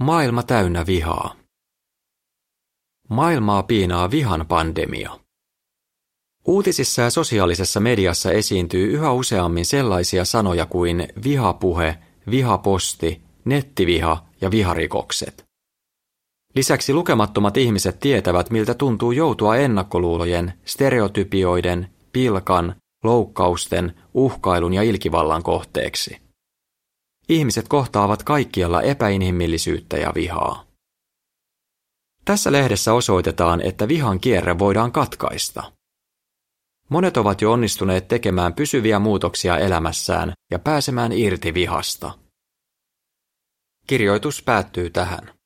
Maailma täynnä vihaa. Maailmaa piinaa vihan pandemia. Uutisissa ja sosiaalisessa mediassa esiintyy yhä useammin sellaisia sanoja kuin vihapuhe, vihaposti, nettiviha ja viharikokset. Lisäksi lukemattomat ihmiset tietävät, miltä tuntuu joutua ennakkoluulojen, stereotypioiden, pilkan, loukkausten, uhkailun ja ilkivallan kohteeksi. Ihmiset kohtaavat kaikkialla epäinhimillisyyttä ja vihaa. Tässä lehdessä osoitetaan, että vihan kierre voidaan katkaista. Monet ovat jo onnistuneet tekemään pysyviä muutoksia elämässään ja pääsemään irti vihasta. Kirjoitus päättyy tähän.